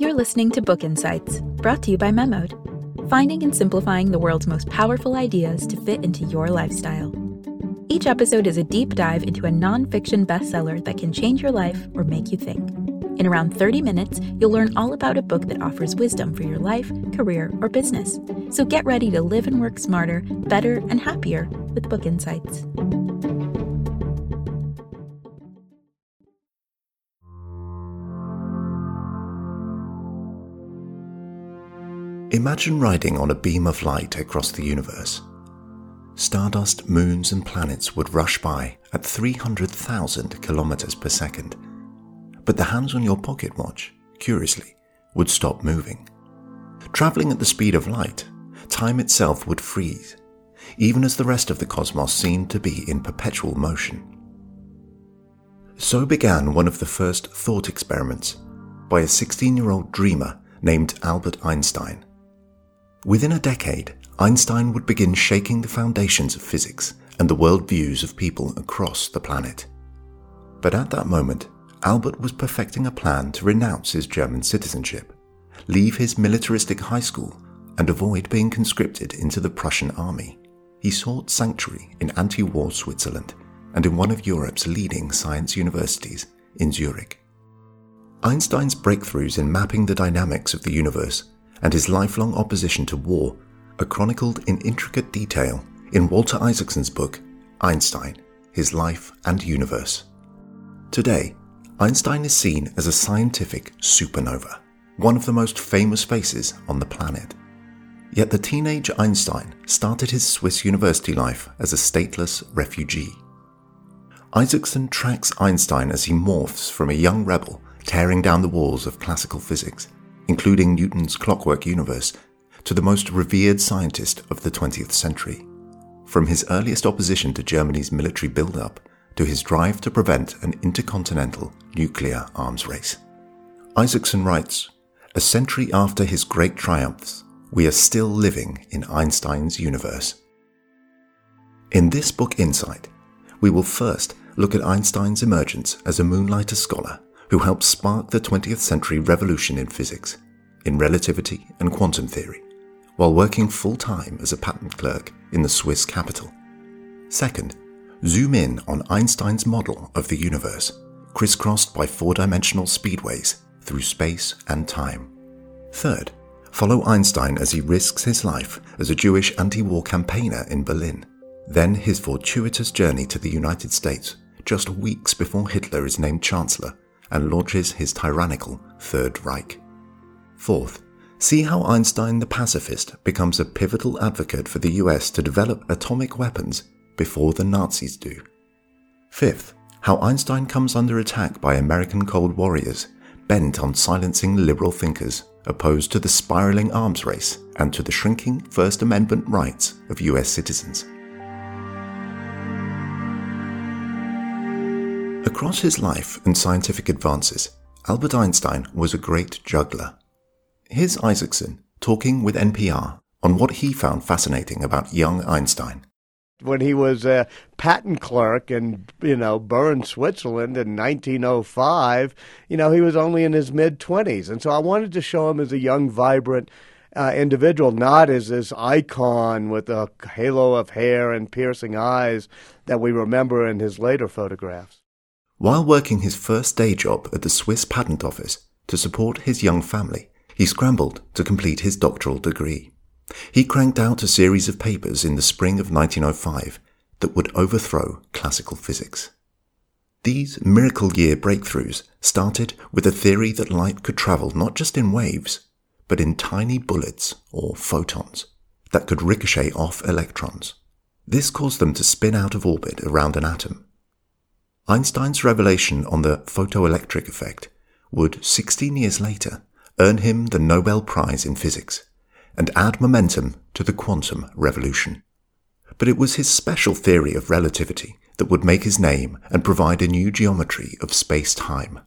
You're listening to Book Insights, brought to you by Memod, finding and simplifying the world's most powerful ideas to fit into your lifestyle. Each episode is a deep dive into a nonfiction bestseller that can change your life or make you think. In around 30 minutes, you'll learn all about a book that offers wisdom for your life, career, or business. So get ready to live and work smarter, better, and happier with Book Insights. Imagine riding on a beam of light across the universe. Stardust, moons, and planets would rush by at 300,000 kilometers per second. But the hands on your pocket watch, curiously, would stop moving. Traveling at the speed of light, time itself would freeze, even as the rest of the cosmos seemed to be in perpetual motion. So began one of the first thought experiments by a 16 year old dreamer named Albert Einstein. Within a decade, Einstein would begin shaking the foundations of physics and the worldviews of people across the planet. But at that moment, Albert was perfecting a plan to renounce his German citizenship, leave his militaristic high school, and avoid being conscripted into the Prussian army. He sought sanctuary in anti war Switzerland and in one of Europe's leading science universities in Zurich. Einstein's breakthroughs in mapping the dynamics of the universe and his lifelong opposition to war are chronicled in intricate detail in Walter Isaacson's book, Einstein His Life and Universe. Today, Einstein is seen as a scientific supernova, one of the most famous faces on the planet. Yet the teenage Einstein started his Swiss university life as a stateless refugee. Isaacson tracks Einstein as he morphs from a young rebel tearing down the walls of classical physics including Newton's clockwork universe, to the most revered scientist of the 20th century. From his earliest opposition to Germany's military build-up to his drive to prevent an intercontinental nuclear arms race. Isaacson writes, A century after his great triumphs, we are still living in Einstein's universe. In this book Insight, we will first look at Einstein's emergence as a moonlighter scholar who helped spark the 20th century revolution in physics, in relativity and quantum theory, while working full time as a patent clerk in the Swiss capital. Second, zoom in on Einstein's model of the universe, crisscrossed by four dimensional speedways through space and time. Third, follow Einstein as he risks his life as a Jewish anti war campaigner in Berlin, then his fortuitous journey to the United States just weeks before Hitler is named Chancellor and launches his tyrannical Third Reich. Fourth, see how Einstein the pacifist becomes a pivotal advocate for the US to develop atomic weapons before the Nazis do. Fifth, how Einstein comes under attack by American Cold Warriors bent on silencing liberal thinkers opposed to the spiraling arms race and to the shrinking First Amendment rights of US citizens. Across his life and scientific advances, Albert Einstein was a great juggler. Here's Isaacson talking with NPR on what he found fascinating about young Einstein. When he was a patent clerk in, you know, Bern, Switzerland in 1905, you know, he was only in his mid 20s. And so I wanted to show him as a young, vibrant uh, individual, not as this icon with a halo of hair and piercing eyes that we remember in his later photographs. While working his first day job at the Swiss Patent Office to support his young family, he scrambled to complete his doctoral degree. He cranked out a series of papers in the spring of 1905 that would overthrow classical physics. These miracle year breakthroughs started with a theory that light could travel not just in waves, but in tiny bullets or photons that could ricochet off electrons. This caused them to spin out of orbit around an atom Einstein's revelation on the photoelectric effect would, 16 years later, earn him the Nobel Prize in Physics and add momentum to the quantum revolution. But it was his special theory of relativity that would make his name and provide a new geometry of space-time.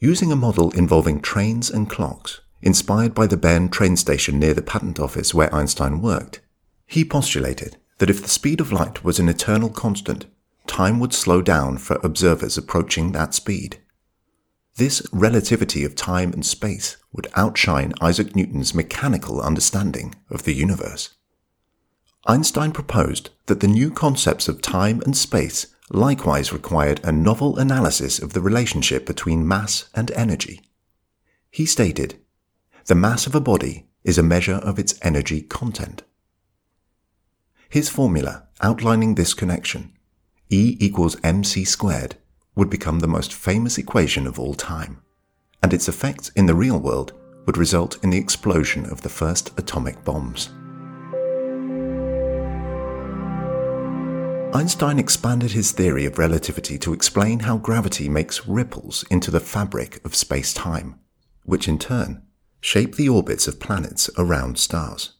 Using a model involving trains and clocks, inspired by the Bern train station near the patent office where Einstein worked, he postulated that if the speed of light was an eternal constant, time would slow down for observers approaching that speed. This relativity of time and space would outshine Isaac Newton's mechanical understanding of the universe. Einstein proposed that the new concepts of time and space likewise required a novel analysis of the relationship between mass and energy. He stated, The mass of a body is a measure of its energy content. His formula outlining this connection, E equals mc squared, would become the most famous equation of all time, and its effects in the real world would result in the explosion of the first atomic bombs. Einstein expanded his theory of relativity to explain how gravity makes ripples into the fabric of space time, which in turn shape the orbits of planets around stars.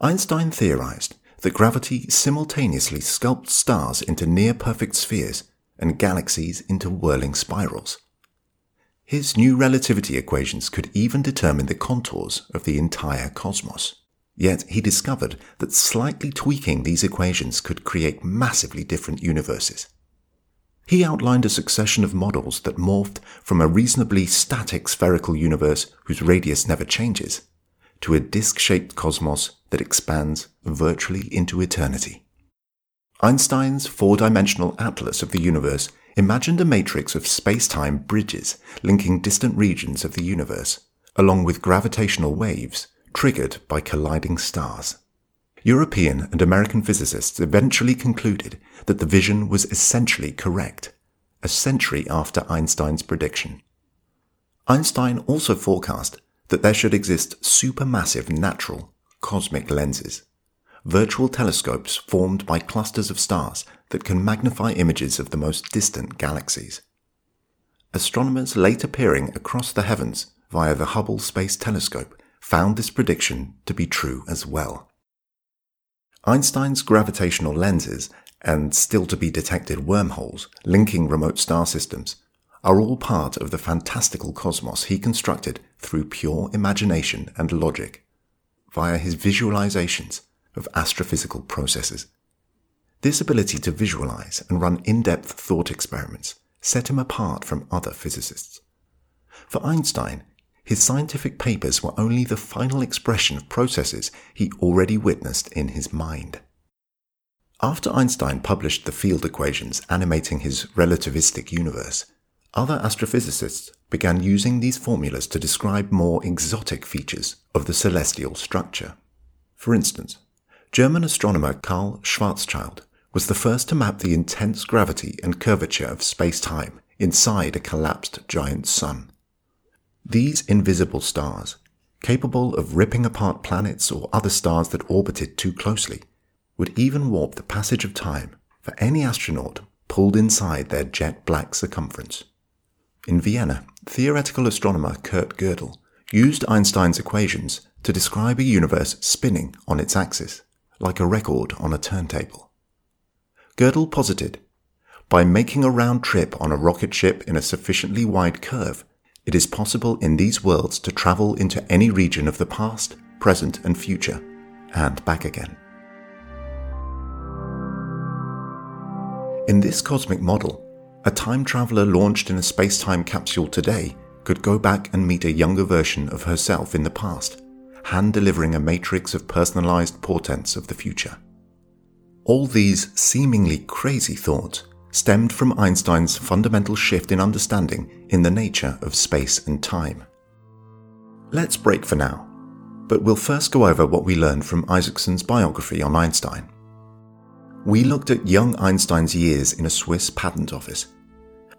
Einstein theorized that gravity simultaneously sculpts stars into near perfect spheres and galaxies into whirling spirals. His new relativity equations could even determine the contours of the entire cosmos. Yet he discovered that slightly tweaking these equations could create massively different universes. He outlined a succession of models that morphed from a reasonably static spherical universe whose radius never changes to a disc shaped cosmos that expands virtually into eternity. Einstein's four dimensional atlas of the universe imagined a matrix of space time bridges linking distant regions of the universe, along with gravitational waves triggered by colliding stars. European and American physicists eventually concluded that the vision was essentially correct, a century after Einstein's prediction. Einstein also forecast that there should exist supermassive natural cosmic lenses, virtual telescopes formed by clusters of stars that can magnify images of the most distant galaxies. Astronomers later peering across the heavens via the Hubble Space Telescope found this prediction to be true as well. Einstein's gravitational lenses and still to be detected wormholes linking remote star systems are all part of the fantastical cosmos he constructed through pure imagination and logic via his visualizations of astrophysical processes. This ability to visualize and run in-depth thought experiments set him apart from other physicists. For Einstein, his scientific papers were only the final expression of processes he already witnessed in his mind. After Einstein published the field equations animating his relativistic universe, other astrophysicists began using these formulas to describe more exotic features of the celestial structure. For instance, German astronomer Karl Schwarzschild was the first to map the intense gravity and curvature of space-time inside a collapsed giant sun. These invisible stars, capable of ripping apart planets or other stars that orbited too closely, would even warp the passage of time for any astronaut pulled inside their jet black circumference. In Vienna, theoretical astronomer Kurt Gödel used Einstein's equations to describe a universe spinning on its axis, like a record on a turntable. Gödel posited, by making a round trip on a rocket ship in a sufficiently wide curve, it is possible in these worlds to travel into any region of the past, present, and future, and back again. In this cosmic model, a time traveler launched in a space time capsule today could go back and meet a younger version of herself in the past, hand delivering a matrix of personalized portents of the future. All these seemingly crazy thoughts stemmed from Einstein's fundamental shift in understanding in the nature of space and time. Let's break for now, but we'll first go over what we learned from Isaacson's biography on Einstein. We looked at young Einstein's years in a Swiss patent office.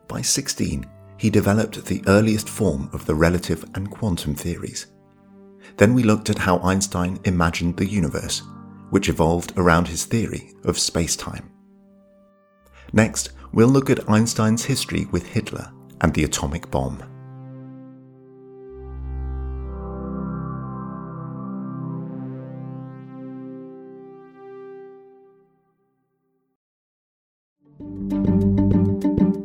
By 16, he developed the earliest form of the relative and quantum theories. Then we looked at how Einstein imagined the universe, which evolved around his theory of space time. Next, we'll look at Einstein's history with Hitler and the atomic bomb.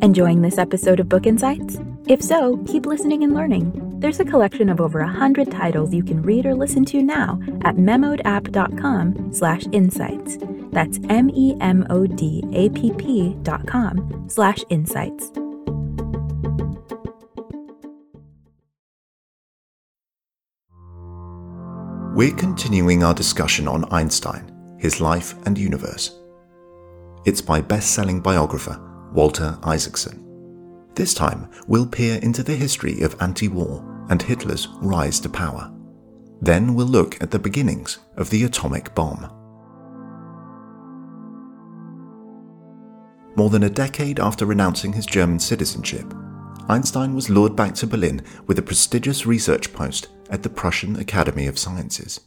Enjoying this episode of Book Insights? If so, keep listening and learning. There's a collection of over 100 titles you can read or listen to now at memodapp.com slash insights. That's M-E-M-O-D-A-P-P dot com slash insights. We're continuing our discussion on Einstein, his life and universe. It's by best-selling biographer Walter Isaacson. This time, we'll peer into the history of anti war and Hitler's rise to power. Then we'll look at the beginnings of the atomic bomb. More than a decade after renouncing his German citizenship, Einstein was lured back to Berlin with a prestigious research post at the Prussian Academy of Sciences.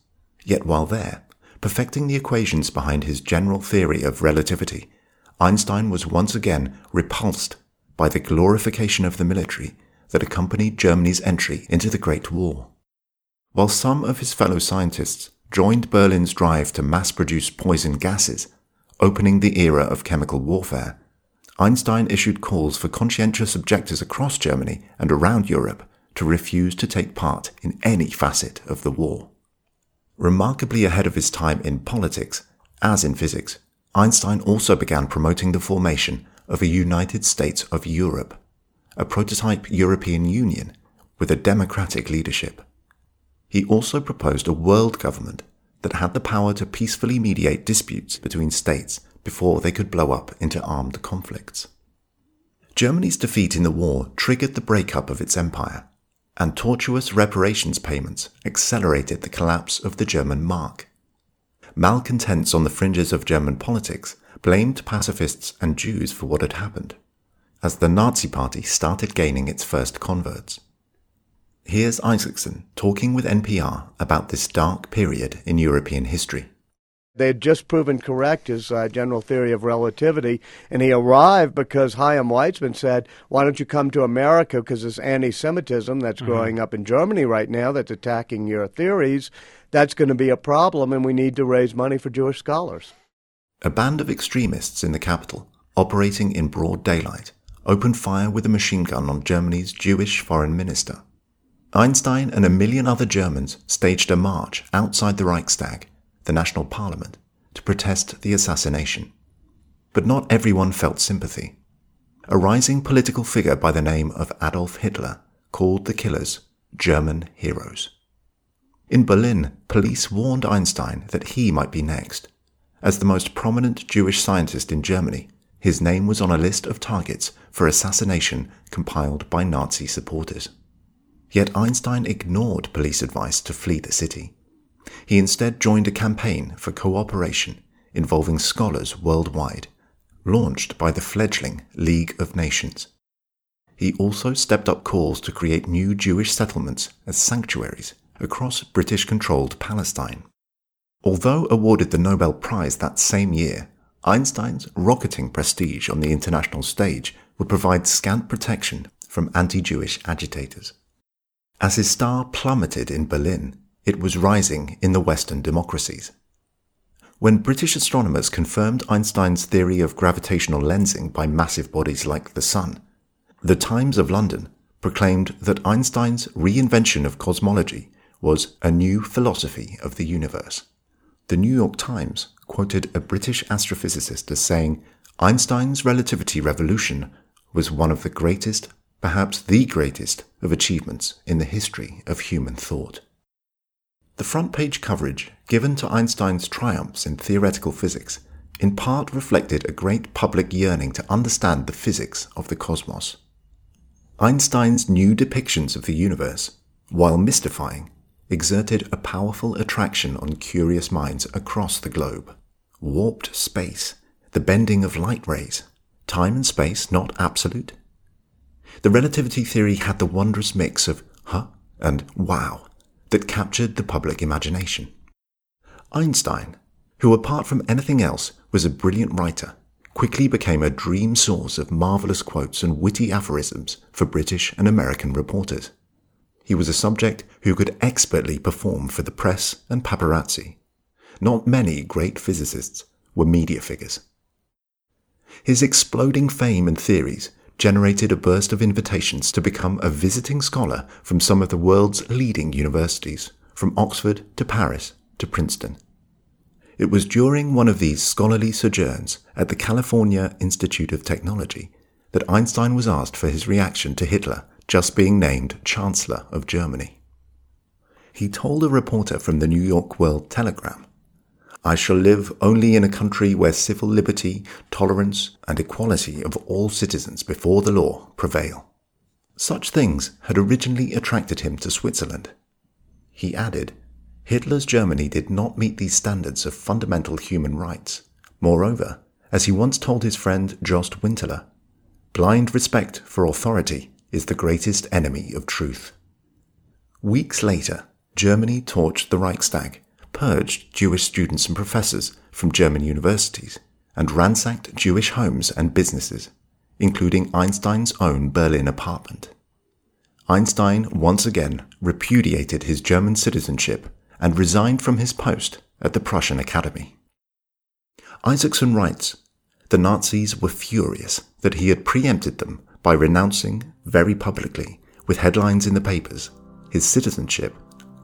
Yet while there, perfecting the equations behind his general theory of relativity, Einstein was once again repulsed by the glorification of the military that accompanied Germany's entry into the Great War. While some of his fellow scientists joined Berlin's drive to mass produce poison gases, opening the era of chemical warfare, Einstein issued calls for conscientious objectors across Germany and around Europe to refuse to take part in any facet of the war. Remarkably ahead of his time in politics, as in physics, Einstein also began promoting the formation of a United States of Europe, a prototype European Union with a democratic leadership. He also proposed a world government that had the power to peacefully mediate disputes between states before they could blow up into armed conflicts. Germany's defeat in the war triggered the breakup of its empire, and tortuous reparations payments accelerated the collapse of the German mark. Malcontents on the fringes of German politics blamed pacifists and Jews for what had happened, as the Nazi Party started gaining its first converts. Here's Isaacson talking with NPR about this dark period in European history. They had just proven correct his uh, general theory of relativity, and he arrived because Chaim Weizmann said, "Why don't you come to America? Because this anti-Semitism that's mm-hmm. growing up in Germany right now, that's attacking your theories, that's going to be a problem, and we need to raise money for Jewish scholars." A band of extremists in the capital, operating in broad daylight, opened fire with a machine gun on Germany's Jewish foreign minister. Einstein and a million other Germans staged a march outside the Reichstag the national parliament, to protest the assassination. But not everyone felt sympathy. A rising political figure by the name of Adolf Hitler called the killers German heroes. In Berlin, police warned Einstein that he might be next. As the most prominent Jewish scientist in Germany, his name was on a list of targets for assassination compiled by Nazi supporters. Yet Einstein ignored police advice to flee the city. He instead joined a campaign for cooperation involving scholars worldwide, launched by the fledgling League of Nations. He also stepped up calls to create new Jewish settlements as sanctuaries across British controlled Palestine. Although awarded the Nobel Prize that same year, Einstein's rocketing prestige on the international stage would provide scant protection from anti Jewish agitators. As his star plummeted in Berlin, it was rising in the Western democracies. When British astronomers confirmed Einstein's theory of gravitational lensing by massive bodies like the Sun, the Times of London proclaimed that Einstein's reinvention of cosmology was a new philosophy of the universe. The New York Times quoted a British astrophysicist as saying, Einstein's relativity revolution was one of the greatest, perhaps the greatest, of achievements in the history of human thought. The front page coverage given to Einstein's triumphs in theoretical physics in part reflected a great public yearning to understand the physics of the cosmos. Einstein's new depictions of the universe, while mystifying, exerted a powerful attraction on curious minds across the globe. Warped space, the bending of light rays, time and space not absolute. The relativity theory had the wondrous mix of huh and wow that captured the public imagination. Einstein, who apart from anything else was a brilliant writer, quickly became a dream source of marvelous quotes and witty aphorisms for British and American reporters. He was a subject who could expertly perform for the press and paparazzi. Not many great physicists were media figures. His exploding fame and theories generated a burst of invitations to become a visiting scholar from some of the world's leading universities, from Oxford to Paris to Princeton. It was during one of these scholarly sojourns at the California Institute of Technology that Einstein was asked for his reaction to Hitler just being named Chancellor of Germany. he told a reporter from the New York World Telegram I shall live only in a country where civil liberty, tolerance, and equality of all citizens before the law prevail. Such things had originally attracted him to Switzerland. He added, Hitler's Germany did not meet these standards of fundamental human rights. Moreover, as he once told his friend Jost Winteler, blind respect for authority is the greatest enemy of truth. Weeks later, Germany torched the Reichstag, purged Jewish students and professors from German universities, and ransacked Jewish homes and businesses, including Einstein's own Berlin apartment. Einstein once again repudiated his German citizenship and resigned from his post at the Prussian Academy. Isaacson writes The Nazis were furious that he had preempted them by renouncing, very publicly, with headlines in the papers, his citizenship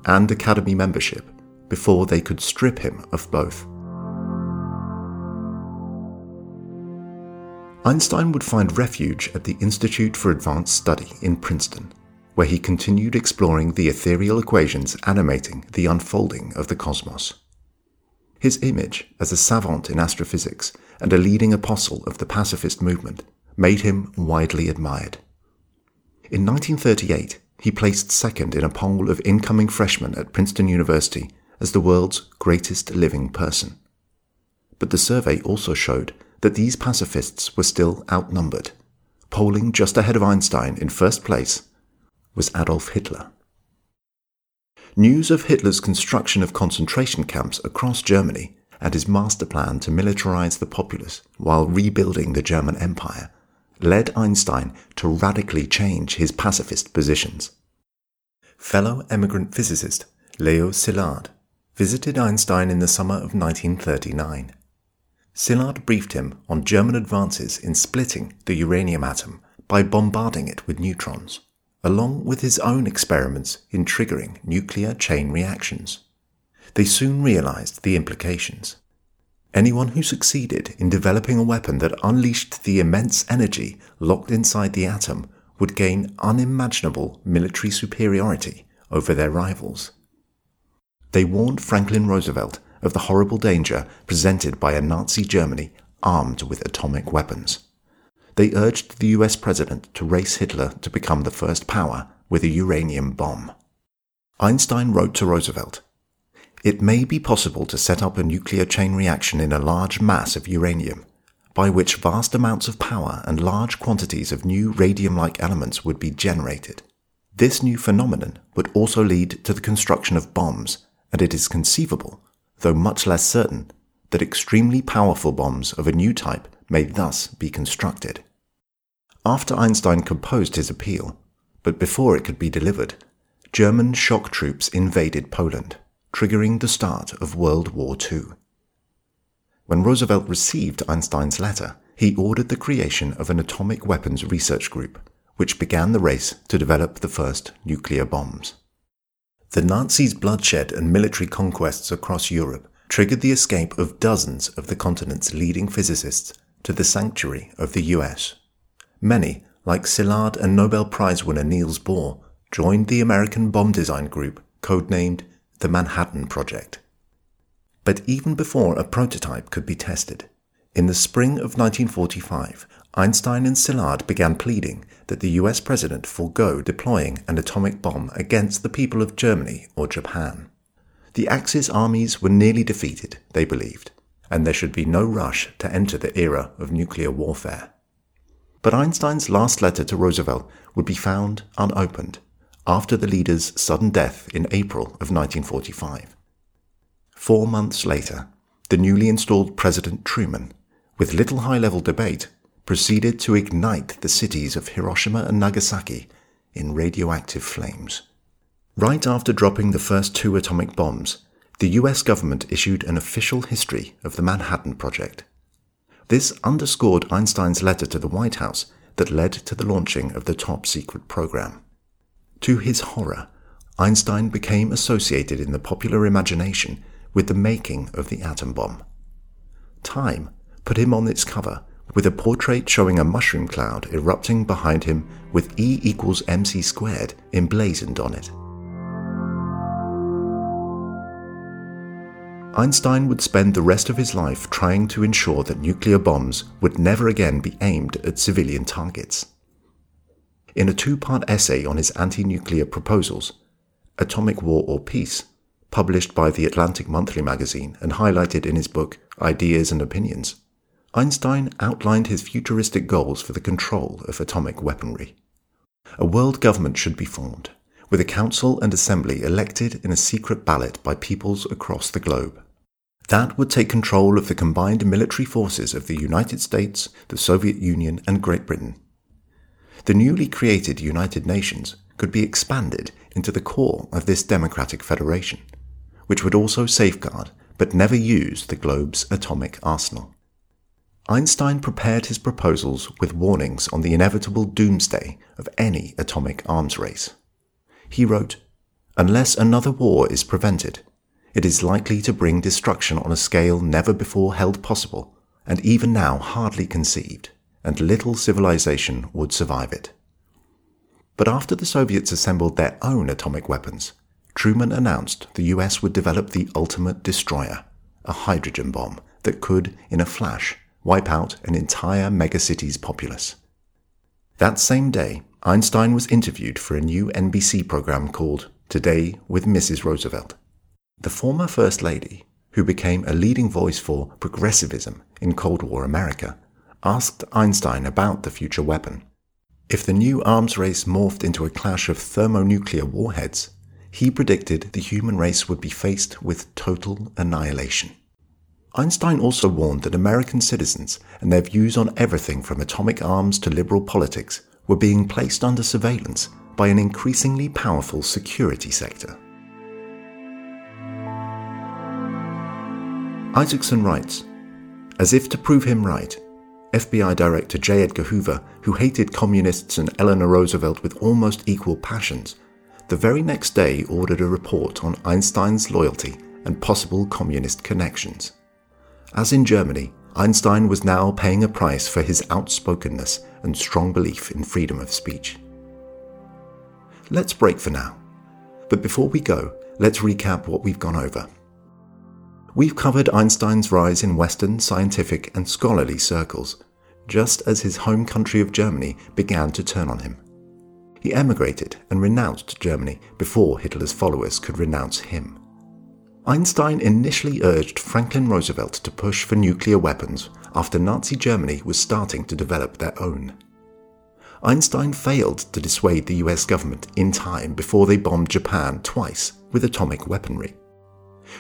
and Academy membership before they could strip him of both. Einstein would find refuge at the Institute for Advanced Study in Princeton, where he continued exploring the ethereal equations animating the unfolding of the cosmos. His image as a savant in astrophysics and a leading apostle of the pacifist movement made him widely admired. In 1938, he placed second in a poll of incoming freshmen at Princeton University as the world's greatest living person. But the survey also showed that these pacifists were still outnumbered. Polling just ahead of Einstein in first place was Adolf Hitler. News of Hitler's construction of concentration camps across Germany and his master plan to militarize the populace while rebuilding the German Empire led Einstein to radically change his pacifist positions. Fellow emigrant physicist Leo Szilard visited Einstein in the summer of 1939. Szilard briefed him on German advances in splitting the uranium atom by bombarding it with neutrons along with his own experiments in triggering nuclear chain reactions. They soon realized the implications. Anyone who succeeded in developing a weapon that unleashed the immense energy locked inside the atom would gain unimaginable military superiority over their rivals. They warned Franklin Roosevelt of the horrible danger presented by a Nazi Germany armed with atomic weapons they urged the US president to race Hitler to become the first power with a uranium bomb. Einstein wrote to Roosevelt It may be possible to set up a nuclear chain reaction in a large mass of uranium, by which vast amounts of power and large quantities of new radium like elements would be generated. This new phenomenon would also lead to the construction of bombs, and it is conceivable, though much less certain, that extremely powerful bombs of a new type may thus be constructed. After Einstein composed his appeal, but before it could be delivered, German shock troops invaded Poland, triggering the start of World War II. When Roosevelt received Einstein's letter, he ordered the creation of an atomic weapons research group, which began the race to develop the first nuclear bombs. The Nazis' bloodshed and military conquests across Europe triggered the escape of dozens of the continent's leading physicists to the sanctuary of the US. Many, like Szilard and Nobel Prize winner Niels Bohr, joined the American bomb design group codenamed the Manhattan Project. But even before a prototype could be tested, in the spring of 1945, Einstein and Szilard began pleading that the US president forego deploying an atomic bomb against the people of Germany or Japan. The Axis armies were nearly defeated, they believed, and there should be no rush to enter the era of nuclear warfare. But Einstein's last letter to Roosevelt would be found unopened after the leader's sudden death in April of 1945. Four months later, the newly installed President Truman, with little high level debate, proceeded to ignite the cities of Hiroshima and Nagasaki in radioactive flames. Right after dropping the first two atomic bombs, the US government issued an official history of the Manhattan Project. This underscored Einstein's letter to the White House that led to the launching of the top secret program. To his horror, Einstein became associated in the popular imagination with the making of the atom bomb. Time put him on its cover with a portrait showing a mushroom cloud erupting behind him with E equals mc squared emblazoned on it. Einstein would spend the rest of his life trying to ensure that nuclear bombs would never again be aimed at civilian targets. In a two part essay on his anti nuclear proposals, Atomic War or Peace, published by the Atlantic Monthly magazine and highlighted in his book Ideas and Opinions, Einstein outlined his futuristic goals for the control of atomic weaponry. A world government should be formed, with a council and assembly elected in a secret ballot by peoples across the globe. That would take control of the combined military forces of the United States, the Soviet Union, and Great Britain. The newly created United Nations could be expanded into the core of this democratic federation, which would also safeguard but never use the globe's atomic arsenal. Einstein prepared his proposals with warnings on the inevitable doomsday of any atomic arms race. He wrote, Unless another war is prevented, it is likely to bring destruction on a scale never before held possible, and even now hardly conceived, and little civilization would survive it. But after the Soviets assembled their own atomic weapons, Truman announced the US would develop the ultimate destroyer, a hydrogen bomb that could, in a flash, wipe out an entire megacity's populace. That same day, Einstein was interviewed for a new NBC program called Today with Mrs. Roosevelt. The former First Lady, who became a leading voice for progressivism in Cold War America, asked Einstein about the future weapon. If the new arms race morphed into a clash of thermonuclear warheads, he predicted the human race would be faced with total annihilation. Einstein also warned that American citizens and their views on everything from atomic arms to liberal politics were being placed under surveillance by an increasingly powerful security sector. Isaacson writes As if to prove him right, FBI Director J. Edgar Hoover, who hated communists and Eleanor Roosevelt with almost equal passions, the very next day ordered a report on Einstein's loyalty and possible communist connections. As in Germany, Einstein was now paying a price for his outspokenness and strong belief in freedom of speech. Let's break for now. But before we go, let's recap what we've gone over. We've covered Einstein's rise in Western scientific and scholarly circles, just as his home country of Germany began to turn on him. He emigrated and renounced Germany before Hitler's followers could renounce him. Einstein initially urged Franklin Roosevelt to push for nuclear weapons after Nazi Germany was starting to develop their own. Einstein failed to dissuade the US government in time before they bombed Japan twice with atomic weaponry.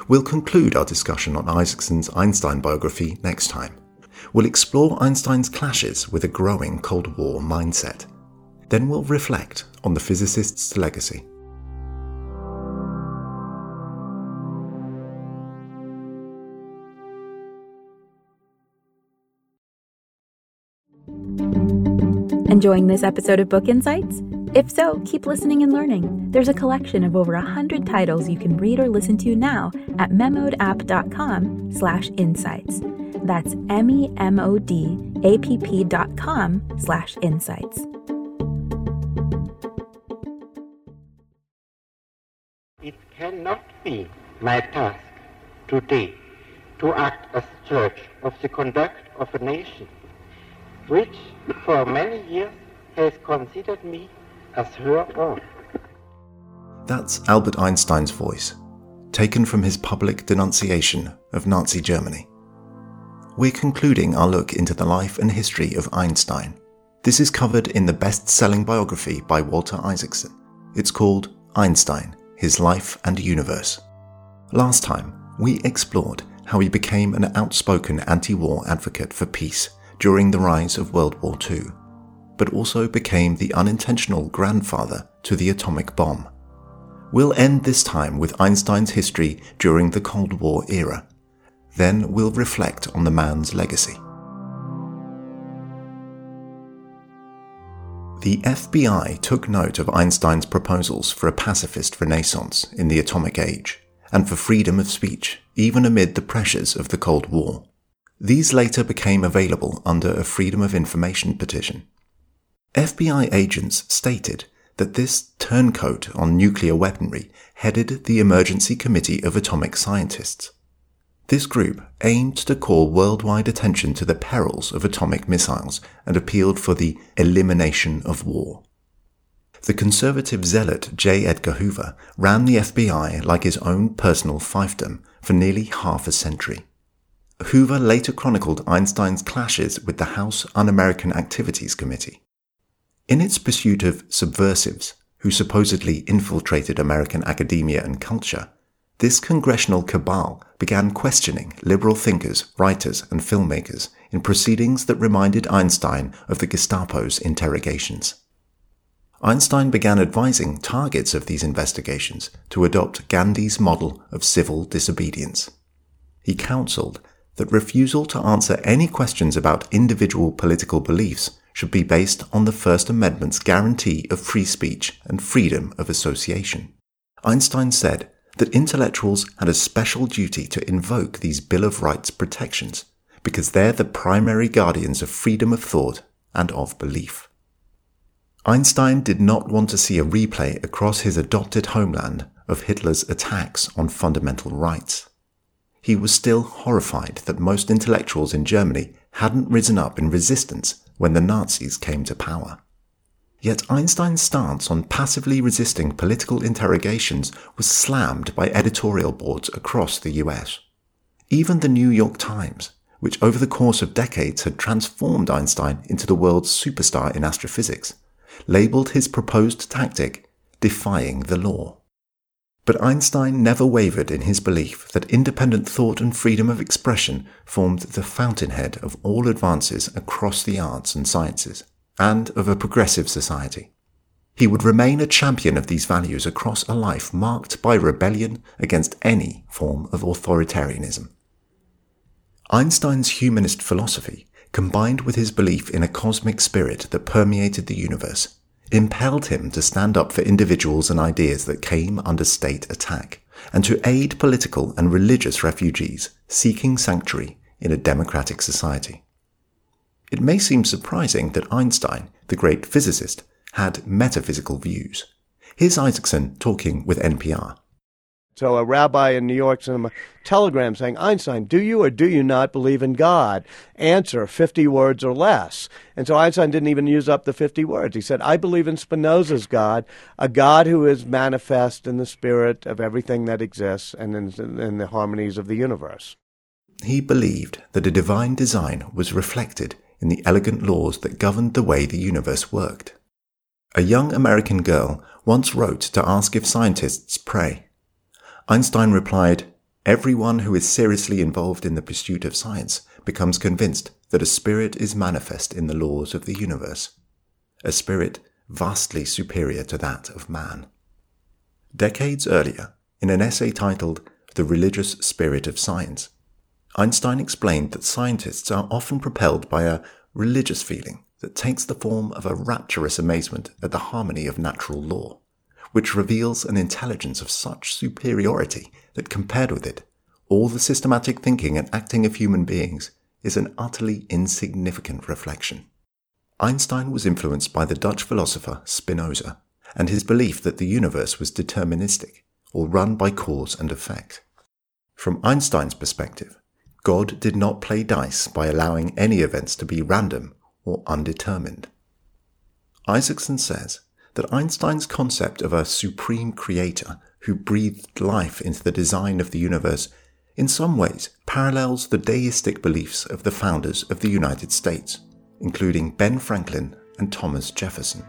We'll conclude our discussion on Isaacson's Einstein biography next time. We'll explore Einstein's clashes with a growing Cold War mindset. Then we'll reflect on the physicist's legacy. Enjoying this episode of Book Insights? If so, keep listening and learning. There's a collection of over 100 titles you can read or listen to now at memodapp.com slash insights. That's M-E-M-O-D-A-P-P dot com slash insights. It cannot be my task today to act as judge of the conduct of a nation which for many years has considered me. That's Albert Einstein's voice, taken from his public denunciation of Nazi Germany. We're concluding our look into the life and history of Einstein. This is covered in the best selling biography by Walter Isaacson. It's called Einstein His Life and Universe. Last time, we explored how he became an outspoken anti war advocate for peace during the rise of World War II, but also became the unintentional grandfather to the atomic bomb. We'll end this time with Einstein's history during the Cold War era. Then we'll reflect on the man's legacy. The FBI took note of Einstein's proposals for a pacifist renaissance in the atomic age and for freedom of speech, even amid the pressures of the Cold War. These later became available under a Freedom of Information petition. FBI agents stated that this turncoat on nuclear weaponry headed the Emergency Committee of Atomic Scientists. This group aimed to call worldwide attention to the perils of atomic missiles and appealed for the elimination of war. The conservative zealot J. Edgar Hoover ran the FBI like his own personal fiefdom for nearly half a century. Hoover later chronicled Einstein's clashes with the House Un American Activities Committee. In its pursuit of subversives who supposedly infiltrated American academia and culture, this congressional cabal began questioning liberal thinkers, writers, and filmmakers in proceedings that reminded Einstein of the Gestapo's interrogations. Einstein began advising targets of these investigations to adopt Gandhi's model of civil disobedience. He counseled that refusal to answer any questions about individual political beliefs should be based on the First Amendment's guarantee of free speech and freedom of association. Einstein said that intellectuals had a special duty to invoke these Bill of Rights protections because they're the primary guardians of freedom of thought and of belief. Einstein did not want to see a replay across his adopted homeland of Hitler's attacks on fundamental rights. He was still horrified that most intellectuals in Germany hadn't risen up in resistance when the Nazis came to power. Yet Einstein's stance on passively resisting political interrogations was slammed by editorial boards across the US. Even the New York Times, which over the course of decades had transformed Einstein into the world's superstar in astrophysics, labeled his proposed tactic defying the law. But Einstein never wavered in his belief that independent thought and freedom of expression formed the fountainhead of all advances across the arts and sciences, and of a progressive society. He would remain a champion of these values across a life marked by rebellion against any form of authoritarianism. Einstein's humanist philosophy combined with his belief in a cosmic spirit that permeated the universe, impelled him to stand up for individuals and ideas that came under state attack, and to aid political and religious refugees seeking sanctuary in a democratic society. It may seem surprising that Einstein, the great physicist, had metaphysical views. Here's Isaacson talking with NPR. So a rabbi in New York sent him a telegram saying, Einstein, do you or do you not believe in God? Answer 50 words or less. And so Einstein didn't even use up the 50 words. He said, I believe in Spinoza's God, a God who is manifest in the spirit of everything that exists and in, in the harmonies of the universe. He believed that a divine design was reflected in the elegant laws that governed the way the universe worked. A young American girl once wrote to ask if scientists pray. Einstein replied, Everyone who is seriously involved in the pursuit of science becomes convinced that a spirit is manifest in the laws of the universe, a spirit vastly superior to that of man. Decades earlier, in an essay titled The Religious Spirit of Science, Einstein explained that scientists are often propelled by a religious feeling that takes the form of a rapturous amazement at the harmony of natural law which reveals an intelligence of such superiority that compared with it, all the systematic thinking and acting of human beings is an utterly insignificant reflection. Einstein was influenced by the Dutch philosopher Spinoza and his belief that the universe was deterministic or run by cause and effect. From Einstein's perspective, God did not play dice by allowing any events to be random or undetermined. Isaacson says that Einstein's concept of a supreme creator who breathed life into the design of the universe in some ways parallels the deistic beliefs of the founders of the United States, including Ben Franklin and Thomas Jefferson.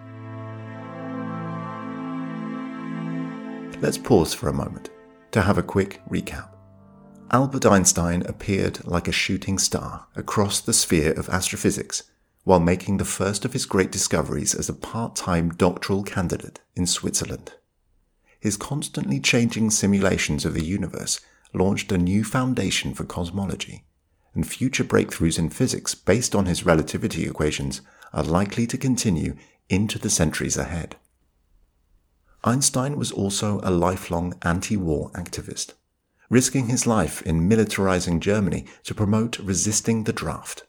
Let's pause for a moment to have a quick recap. Albert Einstein appeared like a shooting star across the sphere of astrophysics while making the first of his great discoveries as a part-time doctoral candidate in Switzerland. His constantly changing simulations of the universe launched a new foundation for cosmology, and future breakthroughs in physics based on his relativity equations are likely to continue into the centuries ahead. Einstein was also a lifelong anti-war activist, risking his life in militarizing Germany to promote resisting the draft.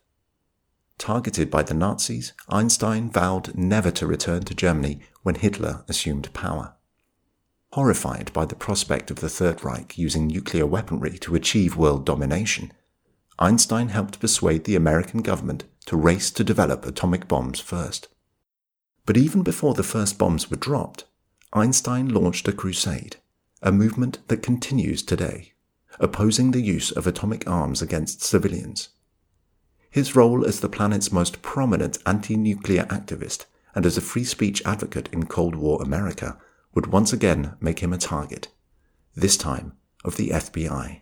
Targeted by the Nazis, Einstein vowed never to return to Germany when Hitler assumed power. horrified by the prospect of the Third Reich using nuclear weaponry to achieve world domination, Einstein helped persuade the American government to race to develop atomic bombs first. But even before the first bombs were dropped, Einstein launched a crusade, a movement that continues today, opposing the use of atomic arms against civilians. His role as the planet's most prominent anti nuclear activist and as a free speech advocate in Cold War America would once again make him a target, this time of the FBI.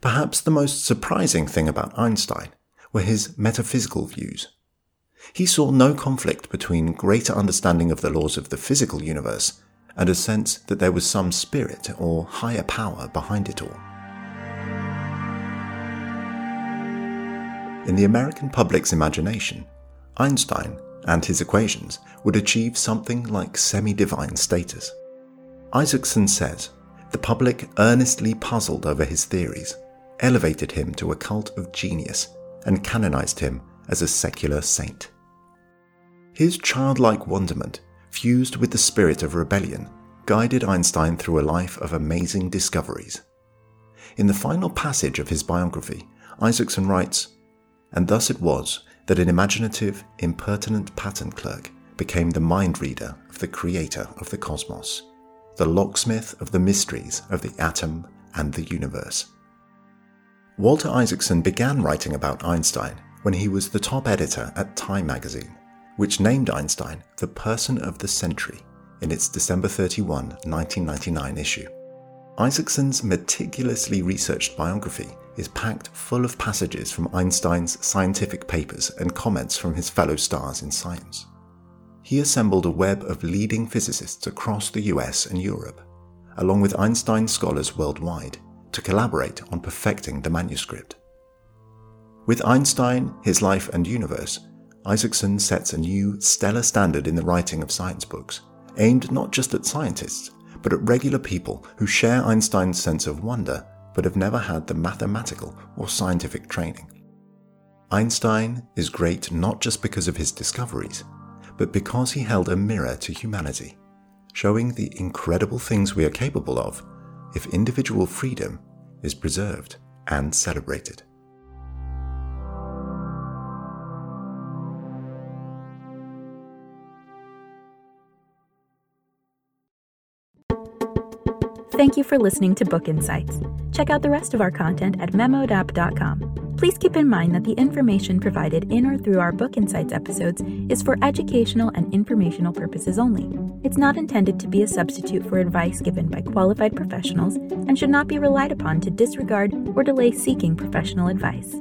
Perhaps the most surprising thing about Einstein were his metaphysical views. He saw no conflict between greater understanding of the laws of the physical universe and a sense that there was some spirit or higher power behind it all. In the American public's imagination, Einstein and his equations would achieve something like semi divine status. Isaacson says the public earnestly puzzled over his theories, elevated him to a cult of genius, and canonized him as a secular saint. His childlike wonderment, fused with the spirit of rebellion, guided Einstein through a life of amazing discoveries. In the final passage of his biography, Isaacson writes, And thus it was that an imaginative, impertinent patent clerk became the mind reader of the creator of the cosmos, the locksmith of the mysteries of the atom and the universe. Walter Isaacson began writing about Einstein when he was the top editor at Time magazine, which named Einstein the person of the century in its December 31, 1999 issue. Isaacson's meticulously researched biography is packed full of passages from Einstein's scientific papers and comments from his fellow stars in science. He assembled a web of leading physicists across the US and Europe, along with Einstein scholars worldwide, to collaborate on perfecting the manuscript. With Einstein, his life and universe, Isaacson sets a new stellar standard in the writing of science books, aimed not just at scientists, but at regular people who share Einstein's sense of wonder but have never had the mathematical or scientific training. Einstein is great not just because of his discoveries, but because he held a mirror to humanity, showing the incredible things we are capable of if individual freedom is preserved and celebrated. Thank you for listening to Book Insights. Check out the rest of our content at memodapp.com. Please keep in mind that the information provided in or through our Book Insights episodes is for educational and informational purposes only. It's not intended to be a substitute for advice given by qualified professionals and should not be relied upon to disregard or delay seeking professional advice.